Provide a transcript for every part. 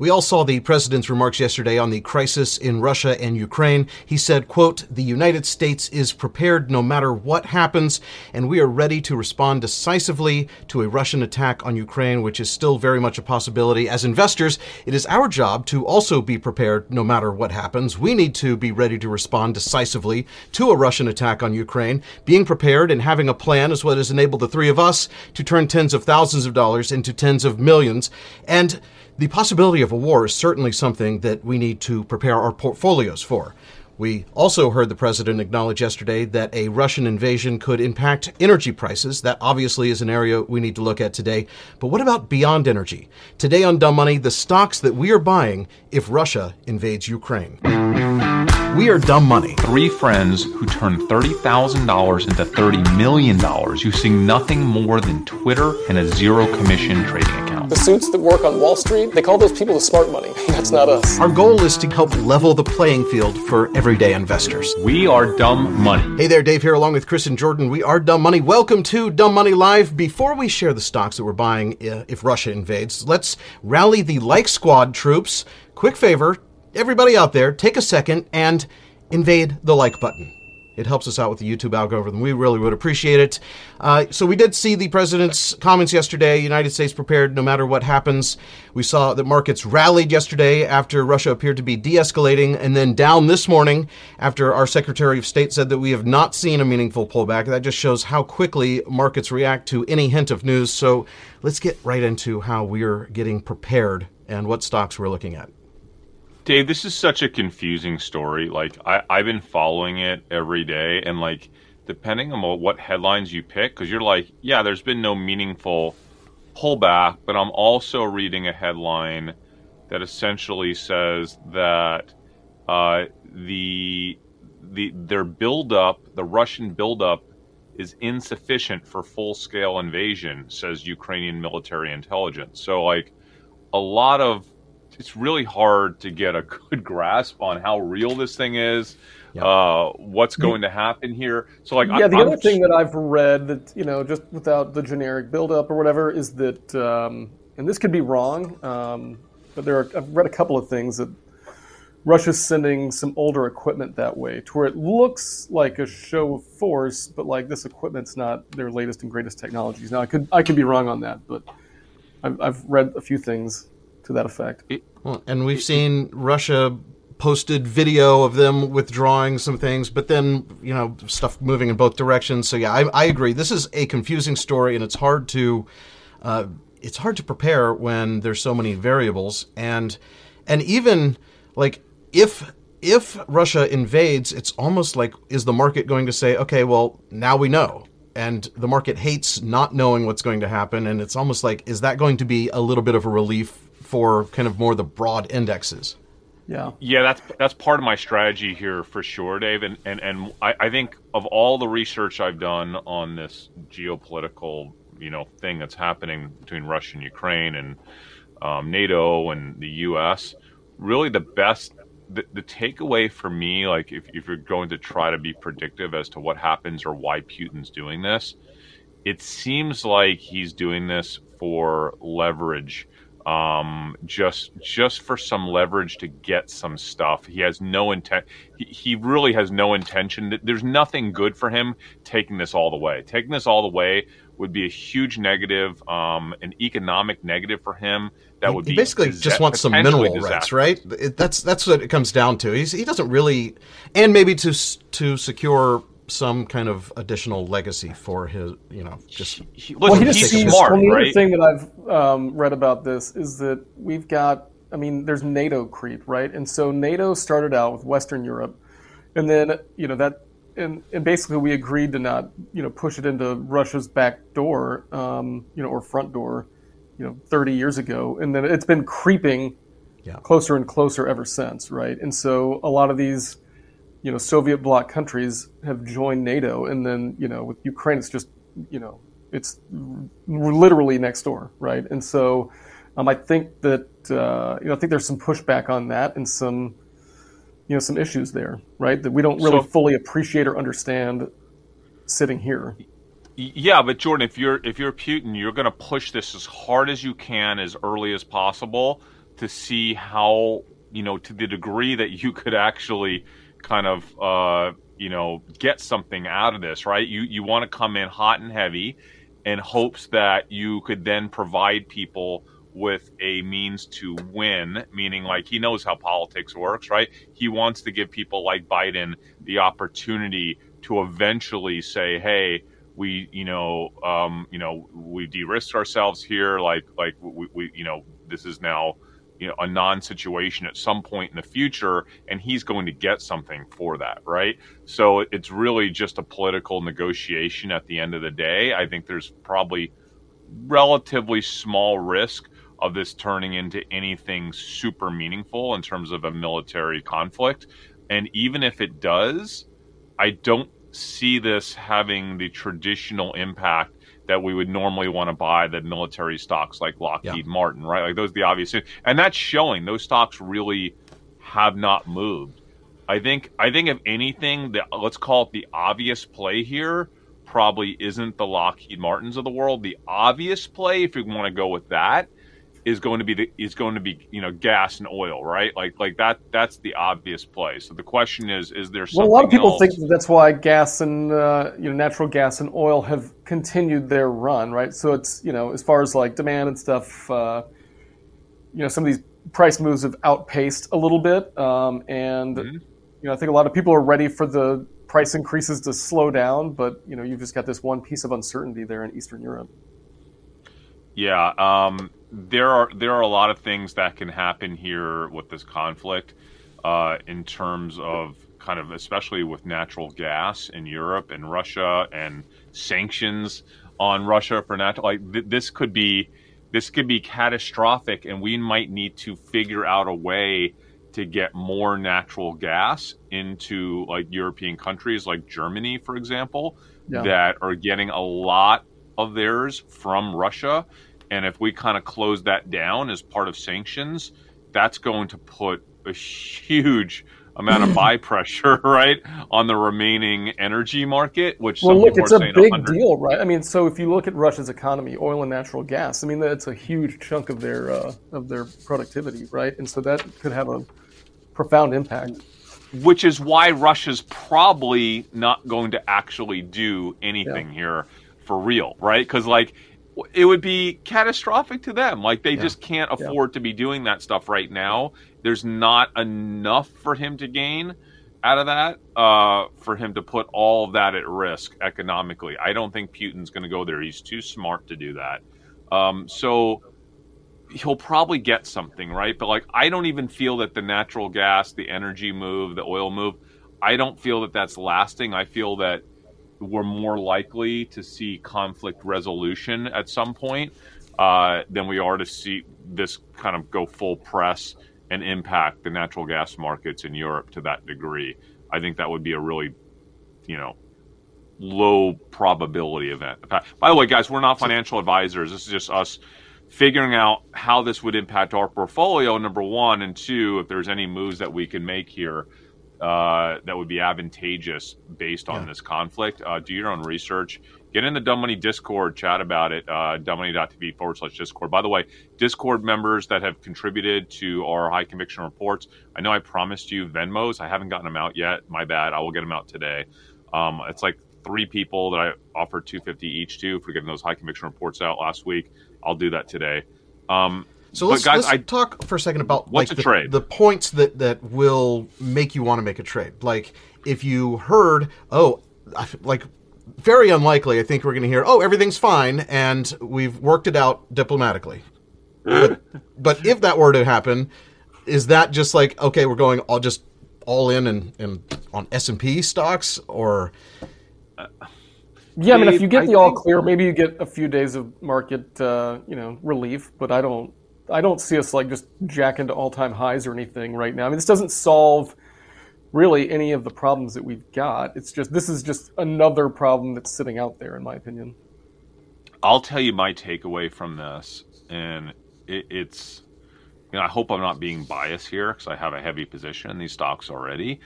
We all saw the president's remarks yesterday on the crisis in Russia and Ukraine. He said, quote, the United States is prepared no matter what happens, and we are ready to respond decisively to a Russian attack on Ukraine, which is still very much a possibility. As investors, it is our job to also be prepared no matter what happens. We need to be ready to respond decisively to a Russian attack on Ukraine. Being prepared and having a plan is what has enabled the three of us to turn tens of thousands of dollars into tens of millions. And the possibility of a war is certainly something that we need to prepare our portfolios for. We also heard the president acknowledge yesterday that a Russian invasion could impact energy prices. That obviously is an area we need to look at today. But what about beyond energy? Today on Dumb Money, the stocks that we are buying if Russia invades Ukraine. We are Dumb Money. Three friends who turned $30,000 into $30 million using nothing more than Twitter and a zero commission trading account. The suits that work on Wall Street, they call those people the smart money. That's not us. Our goal is to help level the playing field for everyday investors. We are Dumb Money. Hey there, Dave here, along with Chris and Jordan. We are Dumb Money. Welcome to Dumb Money Live. Before we share the stocks that we're buying uh, if Russia invades, let's rally the like squad troops. Quick favor, everybody out there, take a second and invade the like button. It helps us out with the YouTube algorithm. We really would appreciate it. Uh, so, we did see the president's comments yesterday United States prepared no matter what happens. We saw that markets rallied yesterday after Russia appeared to be de escalating, and then down this morning after our Secretary of State said that we have not seen a meaningful pullback. That just shows how quickly markets react to any hint of news. So, let's get right into how we're getting prepared and what stocks we're looking at. Dave, this is such a confusing story. Like I, I've been following it every day, and like depending on what headlines you pick, because you're like, yeah, there's been no meaningful pullback, but I'm also reading a headline that essentially says that uh, the the their buildup, the Russian buildup, is insufficient for full scale invasion, says Ukrainian military intelligence. So like a lot of it's really hard to get a good grasp on how real this thing is. Yeah. Uh, what's going to happen here? So, like, yeah, I, the I'm, other thing that I've read that you know, just without the generic buildup or whatever, is that, um, and this could be wrong, um, but there are I've read a couple of things that Russia's sending some older equipment that way, to where it looks like a show of force, but like this equipment's not their latest and greatest technologies. Now, I could I could be wrong on that, but I've, I've read a few things to that effect. Well, and we've seen Russia posted video of them withdrawing some things, but then you know stuff moving in both directions. So yeah, I, I agree. This is a confusing story, and it's hard to uh, it's hard to prepare when there's so many variables, and and even like if if Russia invades, it's almost like is the market going to say, okay, well now we know. And the market hates not knowing what's going to happen. And it's almost like, is that going to be a little bit of a relief for kind of more the broad indexes. Yeah. Yeah, that's that's part of my strategy here for sure, Dave. And and, and I, I think of all the research I've done on this geopolitical, you know, thing that's happening between Russia and Ukraine and um, NATO and the US, really the best the, the takeaway for me, like if, if you're going to try to be predictive as to what happens or why Putin's doing this, it seems like he's doing this for leverage um, just just for some leverage to get some stuff. He has no intent. He, he really has no intention. There's nothing good for him taking this all the way. Taking this all the way would be a huge negative, um, an economic negative for him. That would he, be basically just wants some mineral rights, right? It, that's that's what it comes down to. He's, he doesn't really, and maybe to to secure some kind of additional legacy for his, you know, just. He, well, he just sees, smart, well, the right? other thing that I've um, read about this is that we've got, I mean, there's NATO creep, right? And so NATO started out with Western Europe, and then you know that, and, and basically we agreed to not, you know, push it into Russia's back door, um, you know, or front door, you know, 30 years ago, and then it's been creeping yeah. closer and closer ever since, right? And so a lot of these, you know, Soviet bloc countries have joined NATO, and then you know with Ukraine, it's just you know it's literally next door, right? And so um, I think that uh, you know I think there's some pushback on that and some you know some issues there, right? That we don't really so, fully appreciate or understand sitting here. Yeah, but Jordan, if you're if you're Putin, you're going to push this as hard as you can as early as possible to see how you know to the degree that you could actually kind of uh, you know get something out of this, right? You you want to come in hot and heavy, in hopes that you could then provide people with a means to win, meaning like he knows how politics works, right? He wants to give people like Biden the opportunity to eventually say, "Hey, we, you know, um, you know, we de-risked ourselves here. Like, like we, we, you know, this is now." You know a non-situation at some point in the future and he's going to get something for that right? So it's really just a political negotiation at the end of the day. I think there's probably relatively small risk of this turning into anything super meaningful in terms of a military conflict. And even if it does i don't see this having the traditional impact that we would normally want to buy the military stocks like Lockheed yeah. Martin, right? Like those are the obvious, and that's showing those stocks really have not moved. I think I think if anything, the, let's call it the obvious play here probably isn't the Lockheed Martins of the world. The obvious play, if you want to go with that, is going to be the is going to be you know gas and oil, right? Like like that that's the obvious play. So the question is, is there something? Well, a lot of people else? think that's why gas and uh, you know natural gas and oil have continued their run, right? So it's you know as far as like demand and stuff, uh, you know some of these price moves have outpaced a little bit, um, and mm-hmm. you know I think a lot of people are ready for the price increases to slow down, but you know you've just got this one piece of uncertainty there in Eastern Europe. Yeah, um, there are there are a lot of things that can happen here with this conflict, uh, in terms of kind of especially with natural gas in Europe and Russia and sanctions on Russia for natural. Like th- this could be this could be catastrophic, and we might need to figure out a way to get more natural gas into like European countries like Germany, for example, yeah. that are getting a lot of theirs from Russia. And if we kind of close that down as part of sanctions, that's going to put a huge amount of buy pressure, right, on the remaining energy market. Which well, look, it's a big 100. deal, right? I mean, so if you look at Russia's economy, oil and natural gas, I mean, that's a huge chunk of their uh, of their productivity, right? And so that could have a profound impact. Which is why Russia's probably not going to actually do anything yeah. here for real, right? Because like it would be catastrophic to them. Like they yeah. just can't afford yeah. to be doing that stuff right now. There's not enough for him to gain out of that uh, for him to put all of that at risk economically. I don't think Putin's going to go there. He's too smart to do that. Um, so he'll probably get something right. But like I don't even feel that the natural gas, the energy move, the oil move, I don't feel that that's lasting. I feel that we're more likely to see conflict resolution at some point uh, than we are to see this kind of go full press and impact the natural gas markets in Europe to that degree. I think that would be a really, you know, low probability event. By the way, guys, we're not financial advisors. This is just us figuring out how this would impact our portfolio, number one, and two, if there's any moves that we can make here uh, that would be advantageous based on yeah. this conflict. Uh, do your own research. Get in the Dumb Money Discord, chat about it, uh, dumbmoney.tv forward slash Discord. By the way, Discord members that have contributed to our high conviction reports, I know I promised you Venmos. I haven't gotten them out yet. My bad. I will get them out today. Um, it's like three people that I offered 250 each to for getting those high conviction reports out last week. I'll do that today. Um, so let's, guys, let's I, talk for a second about what's like a the, trade? the points that that will make you want to make a trade. Like if you heard, oh, like very unlikely. I think we're going to hear, oh, everything's fine, and we've worked it out diplomatically. but, but if that were to happen, is that just like okay, we're going all just all in and, and on S and P stocks or? Yeah, I mean, if you get I the all clear, maybe you get a few days of market, uh, you know, relief. But I don't, I don't see us like just jack into all time highs or anything right now. I mean, this doesn't solve really any of the problems that we've got. It's just this is just another problem that's sitting out there, in my opinion. I'll tell you my takeaway from this, and it, it's you know I hope I'm not being biased here because I have a heavy position in these stocks already,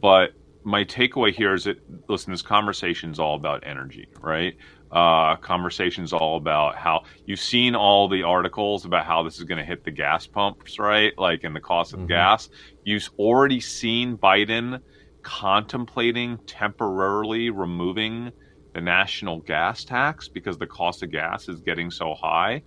but my takeaway here is that listen, this conversation is all about energy, right? Uh, conversations all about how you've seen all the articles about how this is going to hit the gas pumps, right? Like, in the cost of mm-hmm. gas. You've already seen Biden contemplating temporarily removing the national gas tax because the cost of gas is getting so high.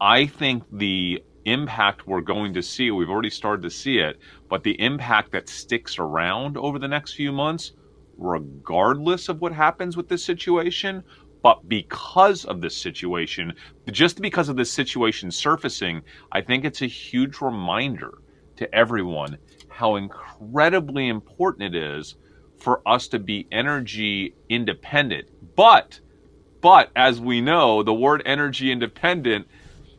I think the impact we're going to see, we've already started to see it, but the impact that sticks around over the next few months, regardless of what happens with this situation, but because of this situation, just because of this situation surfacing, I think it's a huge reminder to everyone how incredibly important it is for us to be energy independent. But, but as we know, the word energy independent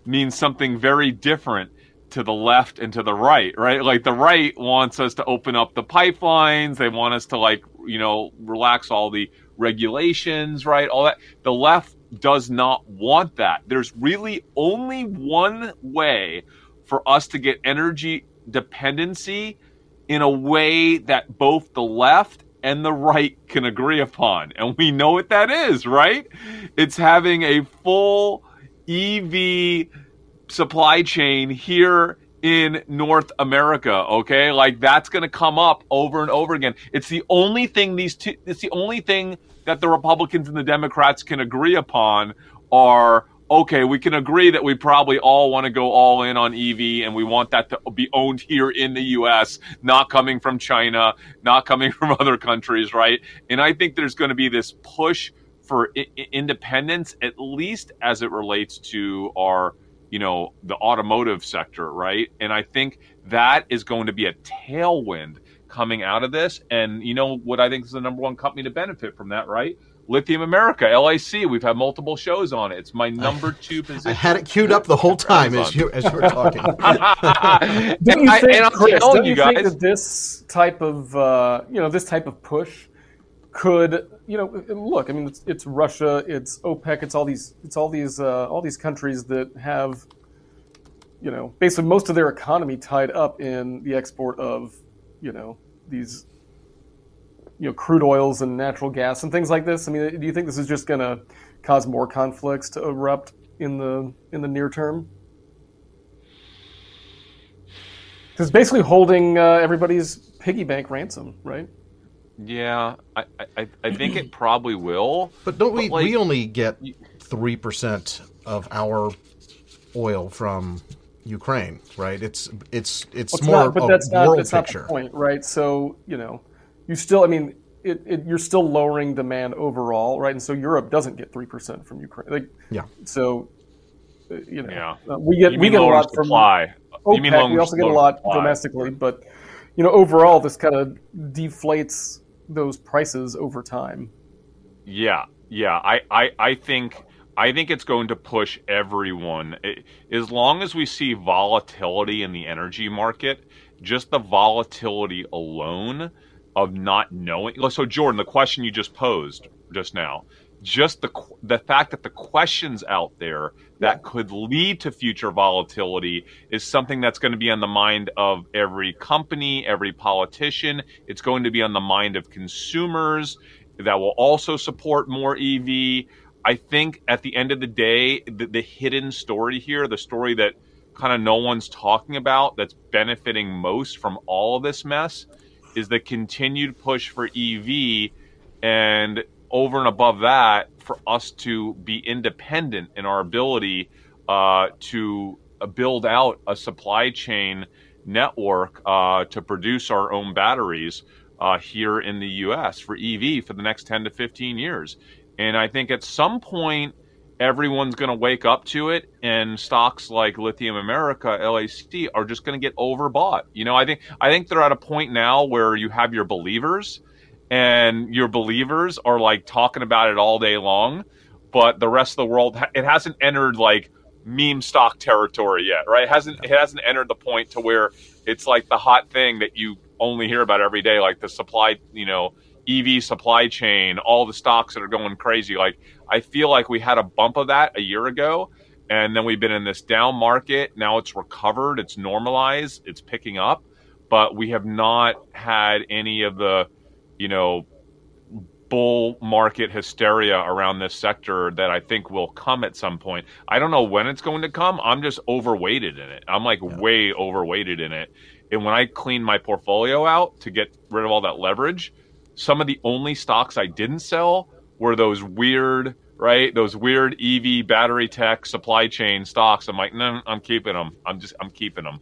means something very different to the left and to the right, right? Like the right wants us to open up the pipelines. They want us to like, you know, relax all the regulations, right? All that. The left does not want that. There's really only one way for us to get energy dependency in a way that both the left and the right can agree upon. And we know what that is, right? It's having a full EV supply chain here in North America, okay? Like that's going to come up over and over again. It's the only thing these two it's the only thing that the Republicans and the Democrats can agree upon are okay, we can agree that we probably all want to go all in on EV and we want that to be owned here in the US, not coming from China, not coming from other countries, right? And I think there's going to be this push for I- independence, at least as it relates to our, you know, the automotive sector, right? And I think that is going to be a tailwind coming out of this. And you know what I think is the number one company to benefit from that, right? Lithium America, LIC. We've had multiple shows on it. It's my number two position. I had it queued up the whole time as you as you were talking. Didn't you think, I, Chris, don't you, think that this type of uh, you know this type of push could you know look? I mean, it's, it's Russia, it's OPEC, it's all these it's all these uh, all these countries that have you know basically most of their economy tied up in the export of you know these you know crude oils and natural gas and things like this? I mean, do you think this is just going to cause more conflicts to erupt in the in the near term? Because basically holding uh, everybody's piggy bank ransom, right? Yeah, I, I, I think it probably will. But don't we? like, we only get three percent of our oil from Ukraine, right? It's it's it's, well, more not, but that's not, that's picture. not the point, right? So you know, you still, I mean, it, it, you're still lowering demand overall, right? And so Europe doesn't get three percent from Ukraine. Like, yeah. So, uh, you know, yeah. uh, we get we get a lot supply. from OPEC. we also get a lot supply. domestically, but you know, overall, this kind of deflates those prices over time. Yeah, yeah. I, I, I think. I think it's going to push everyone. It, as long as we see volatility in the energy market, just the volatility alone of not knowing. So, Jordan, the question you just posed just now, just the the fact that the questions out there that could lead to future volatility is something that's going to be on the mind of every company, every politician. It's going to be on the mind of consumers that will also support more EV. I think at the end of the day, the, the hidden story here, the story that kind of no one's talking about that's benefiting most from all of this mess is the continued push for EV and over and above that for us to be independent in our ability uh, to uh, build out a supply chain network uh, to produce our own batteries uh, here in the US for EV for the next 10 to 15 years. And I think at some point, everyone's going to wake up to it and stocks like lithium america lac are just going to get overbought you know i think i think they're at a point now where you have your believers and your believers are like talking about it all day long but the rest of the world it hasn't entered like meme stock territory yet, right? It hasn't it hasn't entered the point to where it's like the hot thing that you only hear about every day, like the supply, you know, EV supply chain, all the stocks that are going crazy. Like I feel like we had a bump of that a year ago, and then we've been in this down market. Now it's recovered, it's normalized, it's picking up, but we have not had any of the, you know, bull market hysteria around this sector that I think will come at some point. I don't know when it's going to come. I'm just overweighted in it. I'm like yeah. way overweighted in it. And when I clean my portfolio out to get rid of all that leverage, some of the only stocks I didn't sell were those weird, right? Those weird EV battery tech supply chain stocks. I'm like, no, I'm keeping them. I'm just, I'm keeping them.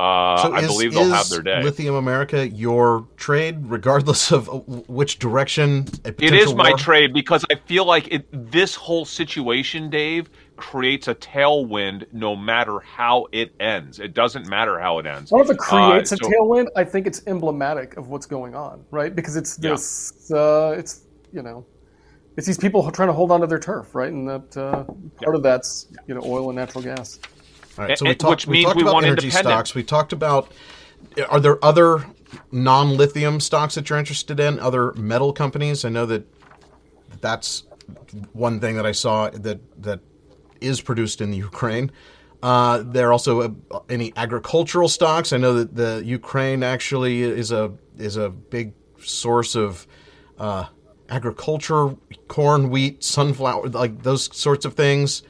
Uh, so I believe they'll have their day. Lithium America, your trade, regardless of which direction. it is my trade because I feel like it, this whole situation, Dave, creates a tailwind no matter how it ends. It doesn't matter how it ends. Well, if it creates uh, so, a tailwind, I think it's emblematic of what's going on, right? Because it's this, yeah. uh, it's you know, it's these people trying to hold on to their turf, right? And that uh, part yeah. of that's you know oil and natural gas. All right, so we, talk, we talked we about energy stocks. We talked about are there other non-lithium stocks that you're interested in? Other metal companies? I know that that's one thing that I saw that that is produced in the Ukraine. Uh, there are also uh, any agricultural stocks. I know that the Ukraine actually is a is a big source of uh, agriculture, corn, wheat, sunflower, like those sorts of things.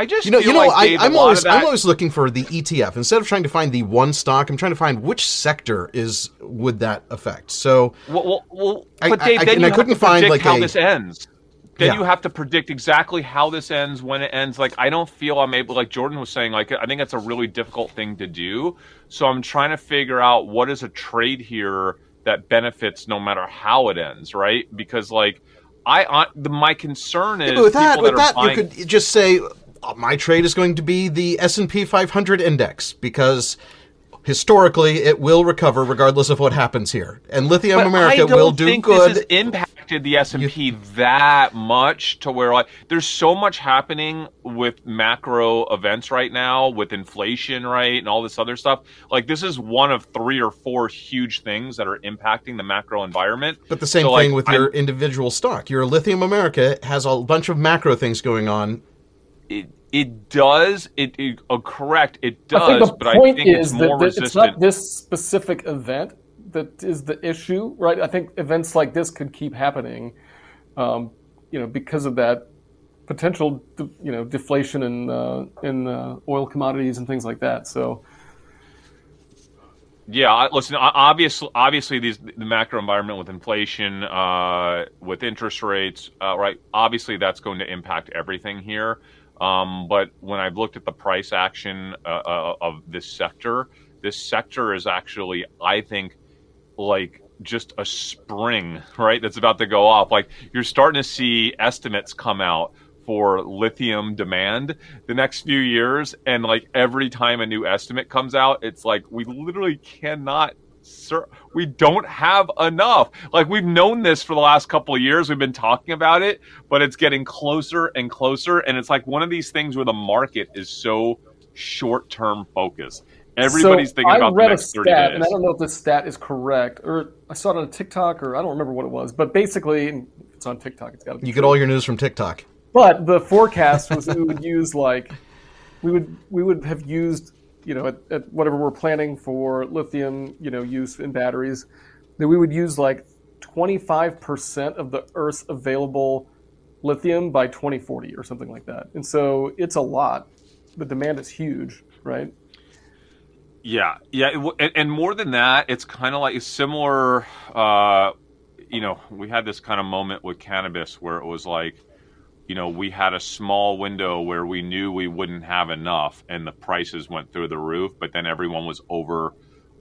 I just you know you know like, I, am always I'm always looking for the ETF instead of trying to find the one stock. I'm trying to find which sector is would that affect. So well, well, well but Dave, I, then you I couldn't find like how a, this ends then yeah. you have to predict exactly how this ends, when it ends. Like I don't feel I'm able. Like Jordan was saying, like I think that's a really difficult thing to do. So I'm trying to figure out what is a trade here that benefits no matter how it ends, right? Because like I, the, my concern is yeah, with that, with that, buying... you could just say Uh, my trade is going to be the S and P 500 index because historically it will recover regardless of what happens here, and Lithium but America will do good. This has impacted the S&P that much to where like there's so much happening with macro events right now with inflation, right? And all this other stuff. Like this is one of three or four huge things that are impacting the macro environment. But the same so, thing like, with your I'm, individual stock. Your Lithium America has a bunch of macro things going on. It, it does. It, it uh, correct. It does. I but I think it's more that, resistant. It's not this specific event that is the issue, right? I think events like this could keep happening, um, you know, because of that potential, you know, deflation in uh, in uh, oil commodities and things like that. So. Yeah, listen. Obviously, obviously, these the macro environment with inflation, uh, with interest rates, uh, right? Obviously, that's going to impact everything here. Um, but when I've looked at the price action uh, uh of this sector, this sector is actually, I think, like just a spring, right? That's about to go off. Like you're starting to see estimates come out for lithium demand the next few years. And like every time a new estimate comes out, it's like we literally cannot. Sir, we don't have enough. Like we've known this for the last couple of years. We've been talking about it, but it's getting closer and closer. And it's like one of these things where the market is so short term focused. Everybody's so thinking about I read a stat, days. and I don't know if this stat is correct, or I saw it on TikTok, or I don't remember what it was. But basically, it's on TikTok. It's got to be. You true. get all your news from TikTok. But the forecast was we would use like we would we would have used you know at, at whatever we're planning for lithium you know use in batteries that we would use like 25% of the Earth's available lithium by 2040 or something like that. And so it's a lot. The demand is huge, right? Yeah, yeah, and, and more than that, it's kind of like similar. Uh, you know, we had this kind of moment with cannabis where it was like, you know, we had a small window where we knew we wouldn't have enough, and the prices went through the roof. But then everyone was over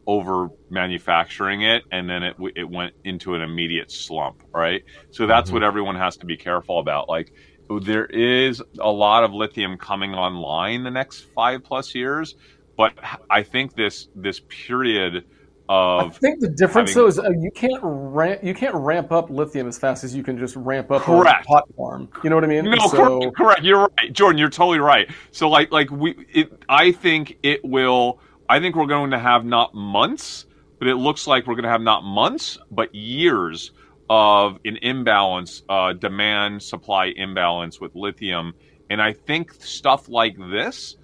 over manufacturing it, and then it it went into an immediate slump, right? So that's mm-hmm. what everyone has to be careful about. Like, there is a lot of lithium coming online the next five plus years but I think this this period. I think the difference having, though is uh, you can't ramp you can't ramp up lithium as fast as you can just ramp up correct. a pot farm. You know what I mean? No, so, correct, correct. You're right, Jordan. You're totally right. So like like we, it, I think it will. I think we're going to have not months, but it looks like we're going to have not months, but years of an imbalance, uh, demand supply imbalance with lithium. And I think stuff like this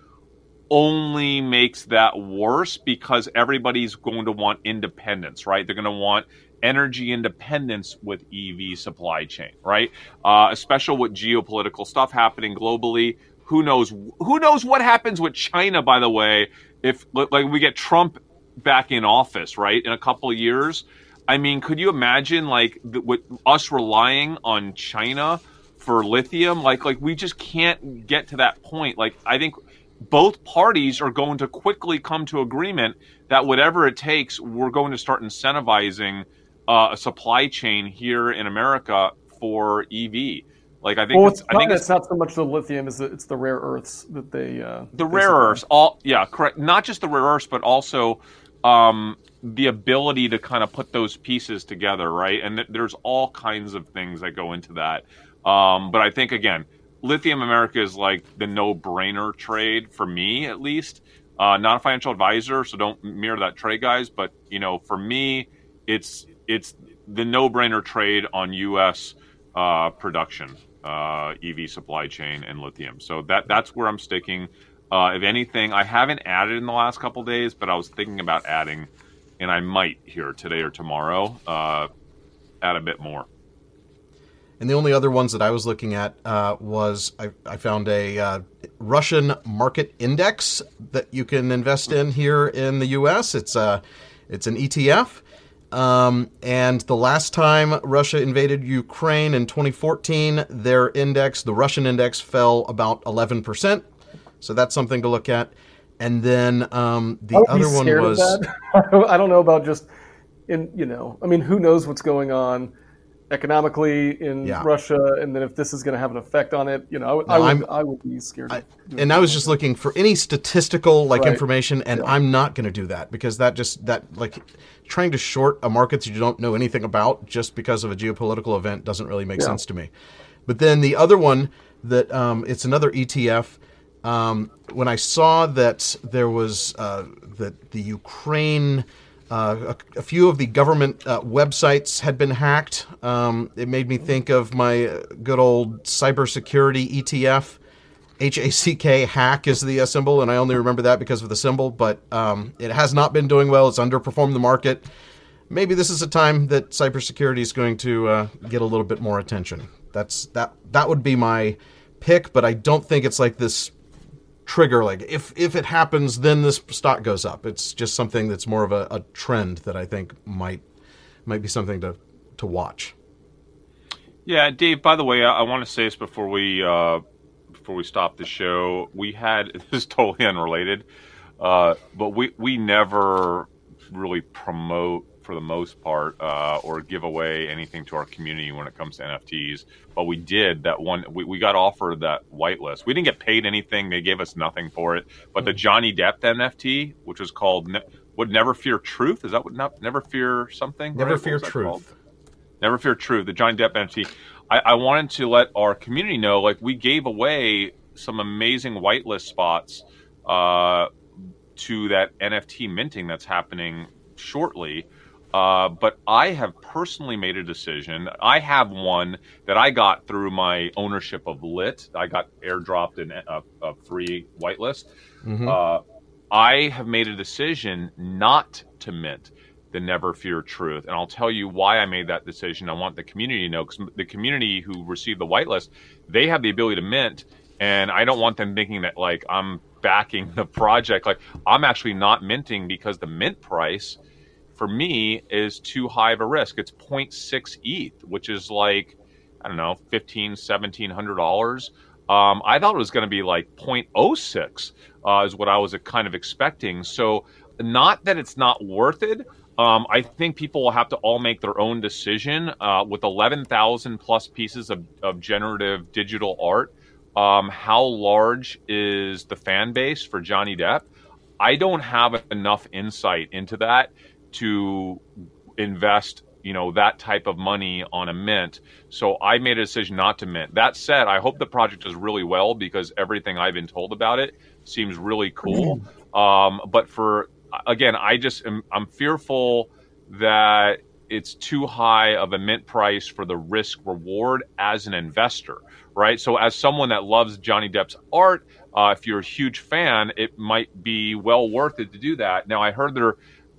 only makes that worse because everybody's going to want independence, right? They're going to want energy independence with EV supply chain, right? Uh, especially with geopolitical stuff happening globally. Who knows? Who knows what happens with China? By the way, if like we get Trump back in office, right, in a couple years. I mean, could you imagine like the, with us relying on China for lithium? Like, like we just can't get to that point. Like, I think both parties are going to quickly come to agreement that whatever it takes, we're going to start incentivizing uh, a supply chain here in America for EV. Like I think well, it's, I think it's, it's, not so much the lithium as it's the rare earths that they uh, the rare earths all yeah correct. Not just the rare earths but also um, the ability to kind of put those pieces together right? And th- there's all kinds of things that go into that. Um, but I think again Lithium America is like the no-brainer trade for me, at least. Uh, not a financial advisor, so don't mirror that trade, guys. But you know, for me, it's it's the no-brainer trade on U.S. Uh, production, uh, EV supply chain, and lithium. So that that's where I'm sticking. Uh, if anything, I haven't added in the last couple days, but I was thinking about adding, and I might here today or tomorrow uh, add a bit more. And the only other ones that I was looking at uh, was I, I, found a uh, Russian market index that you can invest in here in the U.S. It's a it's an ETF. Um, and the last time Russia invaded Ukraine in 2014, their index, the Russian index, fell about 11%. So that's something to look at. And then um, the other one was I don't know about just in you know I mean who knows what's going on economically in yeah. Russia, and then if this is going to have an effect on it, you know, I, no, I would, I would be scared. I, and I was just looking for any statistical like right. information, and yeah. I'm not going to do that because that just that like trying to short a market that you don't know anything about just because of a geopolitical event doesn't really make yeah. sense to me. But then the other one that um, it's another ETF. Um, when I saw that there was uh, that the Ukraine a, a, few of the government uh, websites had been hacked. Um, it made me think of my uh, good old cybersecurity ETF. HACK hack is the uh, symbol, and I only remember that because of the symbol, but um, it has not been doing well. It's underperformed the market. Maybe this is a time that cybersecurity is going to uh, get a little bit more attention. That's that. That would be my pick, but I don't think it's like this trigger like if if it happens then this stock goes up. It's just something that's more of a, a trend that i think might might be something to to watch. Yeah dave by the way i, I want to say this before we uh before we stop the show. We had this is totally unrelated uh but we we never really promote for the most part, uh, or give away anything to our community when it comes to NFTs. But we did that one. We, we got offered that whitelist. We didn't get paid anything. They gave us nothing for it. But the Johnny Depp NFT, which was called ne- "Would Never Fear Truth," is that what? Not, Never Fear something. Never right? Fear Truth. Called? Never Fear Truth. The Johnny Depp NFT. I, I wanted to let our community know, like we gave away some amazing whitelist spots uh, to that NFT minting that's happening shortly. Uh, but I have personally made a decision. I have one that I got through my ownership of Lit. I got airdropped in a, a free whitelist. Mm-hmm. Uh, I have made a decision not to mint the Never Fear Truth, and I'll tell you why I made that decision. I want the community to know because the community who received the whitelist, they have the ability to mint, and I don't want them thinking that like I'm backing the project. Like I'm actually not minting because the mint price for me is too high of a risk. It's 0.6 ETH, which is like, I don't know, 15, 1700 dollars. Um, I thought it was going to be like 0.06 uh, is what I was kind of expecting. So not that it's not worth it. Um, I think people will have to all make their own decision. Uh, with 11,000 plus pieces of, of generative digital art, um, how large is the fan base for Johnny Depp? I don't have enough insight into that to invest you know that type of money on a mint. So i made a decision not to mint. That said i hope the project does really well because everything i've been told about it seems really cool. Um, but for again i just am, i'm fearful that it's too high of a mint price for the risk reward as an investor right? So as someone that loves johnny depp's art uh, if you're a huge fan it might be well worth it to do that. Now i heard they're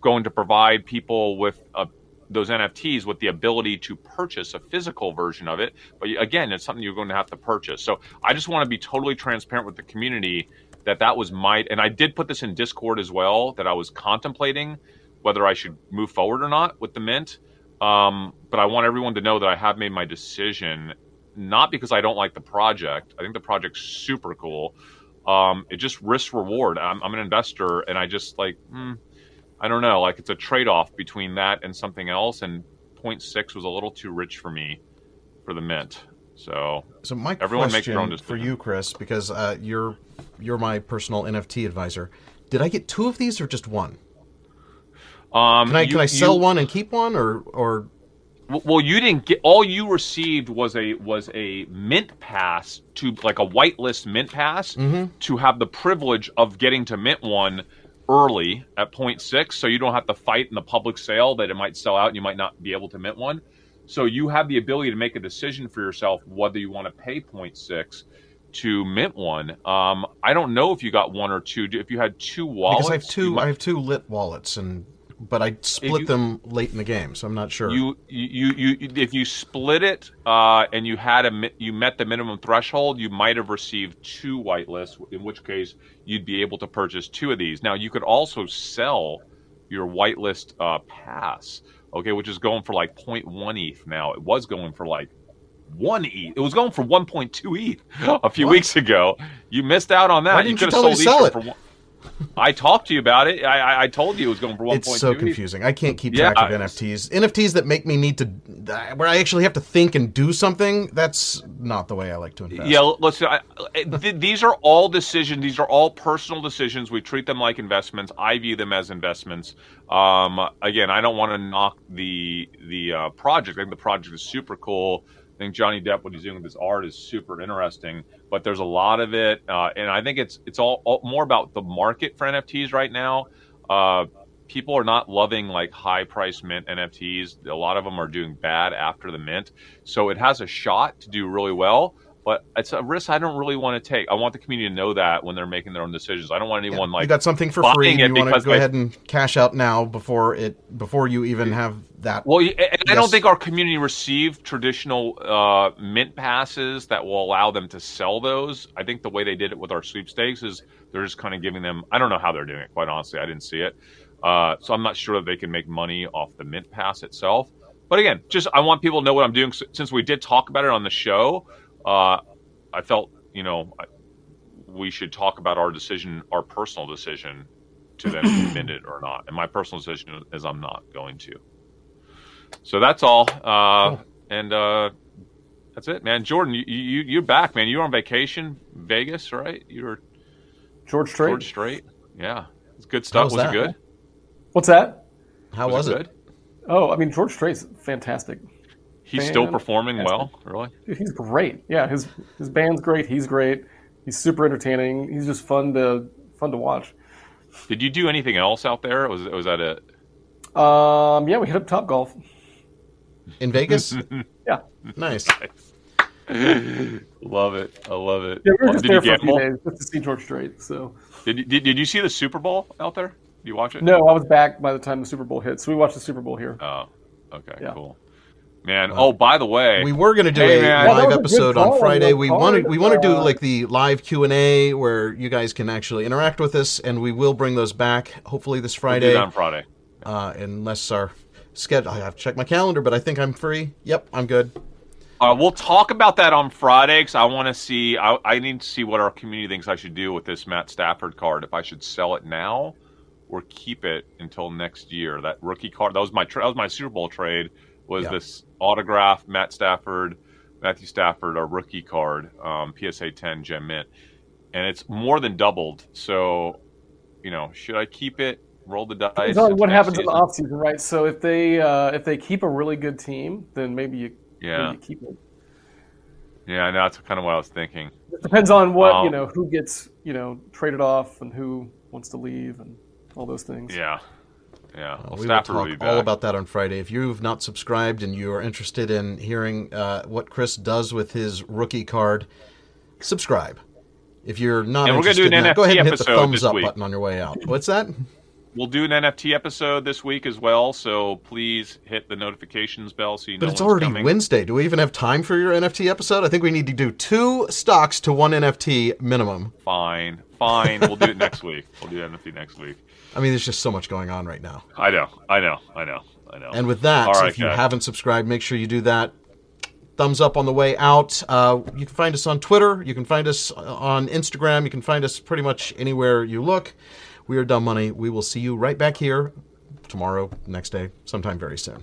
going to provide people with a those NFTs with the ability to purchase a physical version of it. But again, it's something you're going to have to purchase. So I just want to be totally transparent with the community that that was my, and I did put this in Discord as well, that I was contemplating whether I should move forward or not with the mint. Um, but I want everyone to know that I have made my decision, not because I don't like the project. I think the project's super cool. Um, it just risk reward. I'm, I'm, an investor, and I just like, hmm, I don't know, like it's a trade off between that and something else. And 0.6 was a little too rich for me for the mint. So, so my everyone question their own for you, Chris, because uh, you're you're my personal NFT advisor. Did I get two of these or just one? Um, can I you, can I sell you, one and keep one, or or? Well, you didn't get. All you received was a was a mint pass to like a whitelist mint pass mm-hmm. to have the privilege of getting to mint one early at 0.6 so you don't have to fight in the public sale that it might sell out and you might not be able to mint one. So you have the ability to make a decision for yourself whether you want to pay 0.6 to mint one. Um, i don't know if you got one or two. If you had two wallets because i have two might... i have two lit wallets and but I split you, them late in the game, so I'm not sure. You you you if you split it uh, and you had a you met the minimum threshold, you might have received two whitelists. In which case, you'd be able to purchase two of these. Now, you could also sell your whitelist uh, pass, okay, which is going for like 0.1 ETH now. It was going for like one ETH. It was going for 1.2 ETH a few what? weeks ago. You missed out on that. Why didn't you, you could have sold sell it for one. I talked to you about it. I, I told you it was going for one. It's so confusing. I can't keep track yeah, of NFTs. NFTs that make me need to, where I actually have to think and do something. That's not the way I like to invest. Yeah, listen. I, th- these are all decisions. These are all personal decisions. We treat them like investments. I view them as investments. Um, again, I don't want to knock the the uh, project. I think the project is super cool. I think Johnny Depp, what he's doing with his art, is super interesting. But there's a lot of it, uh, and I think it's it's all, all, more about the market for NFTs right now. Uh, people are not loving like high price mint NFTs. A lot of them are doing bad after the mint, so it has a shot to do really well but it's a risk I don't really want to take. I want the community to know that when they're making their own decisions. I don't want anyone yeah, like you got something for free. And You want to go ahead and cash out now before it before you even have that. Well, and yes. I don't think our community received traditional uh, mint passes that will allow them to sell those. I think the way they did it with our sweepstakes is they're just kind of giving them. I don't know how they're doing it. Quite honestly, I didn't see it, uh, so I'm not sure that they can make money off the mint pass itself. But again, just I want people to know what I'm doing. Since we did talk about it on the show, uh, I felt, you know, we should talk about our decision, our personal decision to then amend it or not. And my personal decision is I'm not going to. So that's all. Uh, and uh, that's it, man. Jordan, you, you you're back, man. You were on vacation, Vegas, right? You were George Strait. George Strait. Yeah, it's good stuff. Was, was it good? What's that? How was, was it? Good? Oh, I mean, George Strait's fantastic. He's still performing well, really. He's great. Yeah, his his band's great. He's great. He's super entertaining. He's just fun to fun to watch. Did you do anything else out there? Was was that it? Um, yeah, we hit up Top Golf in Vegas. yeah, nice. love it. I love it. Yeah, we were just did there for a few days just to see George Strait. So, did, did did you see the Super Bowl out there? Did you watch it? No, I was back by the time the Super Bowl hit. So we watched the Super Bowl here. Oh, okay, yeah. cool man. oh, by the way, we were going to do hey, a man. live episode on Friday. We want to we want to do like the live Q and A where you guys can actually interact with us, and we will bring those back hopefully this Friday. We'll on Friday, uh, unless our schedule. I have to check my calendar, but I think I'm free. Yep, I'm good. Uh, we'll talk about that on Friday because I want to see. I, I, need to see what our community thinks I should do with this Matt Stafford card. If I should sell it now or keep it until next year. That rookie card. That was my tra- that was my Super Bowl trade was yeah. this autograph Matt Stafford, Matthew Stafford, a rookie card, um, PSA 10 Gem Mint, and it's more than doubled. So, you know, should I keep it roll the dice. Depends on It's what happens in the season. offseason, right? So if they uh, if they keep a really good team, then maybe you, Yeah. maybe you keep it. Yeah, I know that's kind of what I was thinking. It depends on what Um, you know who gets you know traded off and who wants to leave and all those things. Yeah, yeah. Well, we will Stafford will talk be all about that on Friday. If you've not subscribed and you are interested in hearing uh, what Chris does with his rookie card, subscribe. If you're not And we're interested do an that, go ahead and hit the thumbs up week. button on your way out. What's that? We'll do an NFT episode this week as well, so please hit the notifications bell so you know. But it's already coming. Wednesday. Do we even have time for your NFT episode? I think we need to do two stocks to one NFT minimum. Fine, fine. We'll do it next week. We'll do the NFT next week. I mean, there's just so much going on right now. I know, I know, I know, I know. And with that, right, if you guys. haven't subscribed, make sure you do that. Thumbs up on the way out. Uh, you can find us on Twitter. You can find us on Instagram. You can find us pretty much anywhere you look. We are Dumb Money. We will see you right back here tomorrow, next day, sometime very soon.